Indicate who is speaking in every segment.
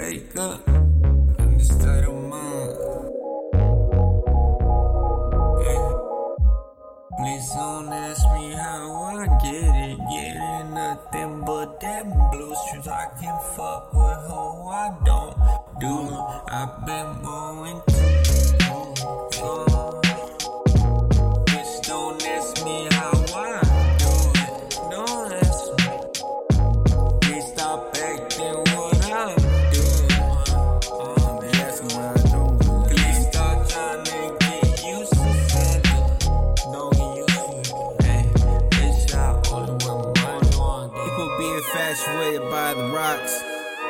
Speaker 1: yeah. In the state of mind. Yeah. Please don't ask me how I get it. Get it, nothing but that blue strips. I can fuck with who I don't do. I've been going
Speaker 2: infatuated by the rocks.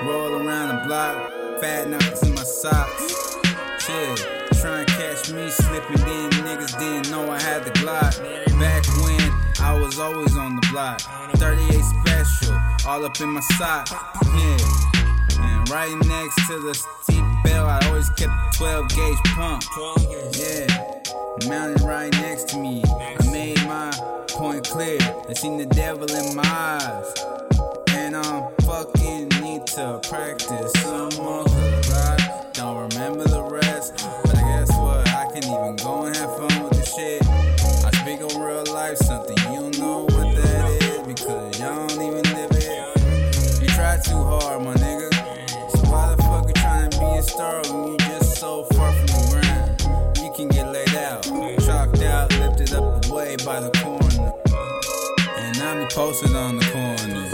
Speaker 2: Roll around the block, fat knuckles in my socks. Chill, try and catch me slipping. Then niggas didn't know I had the Glock. Back when I was always on the block. 38 special, all up in my sock. Yeah. And right next to the seat belt, I always kept a 12 gauge pump. Yeah, mounted right next to me. I made my point clear. I seen the devil in my eyes. I'm fucking need to practice some more. Cause I don't remember the rest. But I guess what? I can even go and have fun with the shit. I speak on real life, something you don't know what that is. Because y'all don't even live it. You try too hard, my nigga. So why the fuck you trying to be a star when you just so far from the ground? You can get laid out, chalked out, lifted up away by the corner. And I be posted on the corner.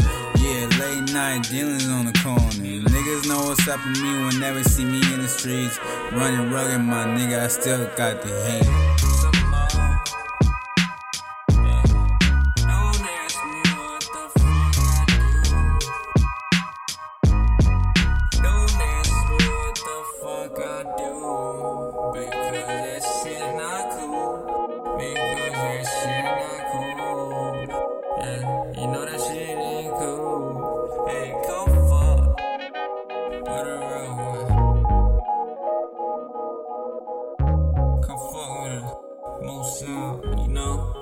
Speaker 2: Night dealings on the corner. Niggas know what's up with me whenever see me in the streets. Running rugged, my nigga, I still got the hate.
Speaker 1: Moon out, uh, you know?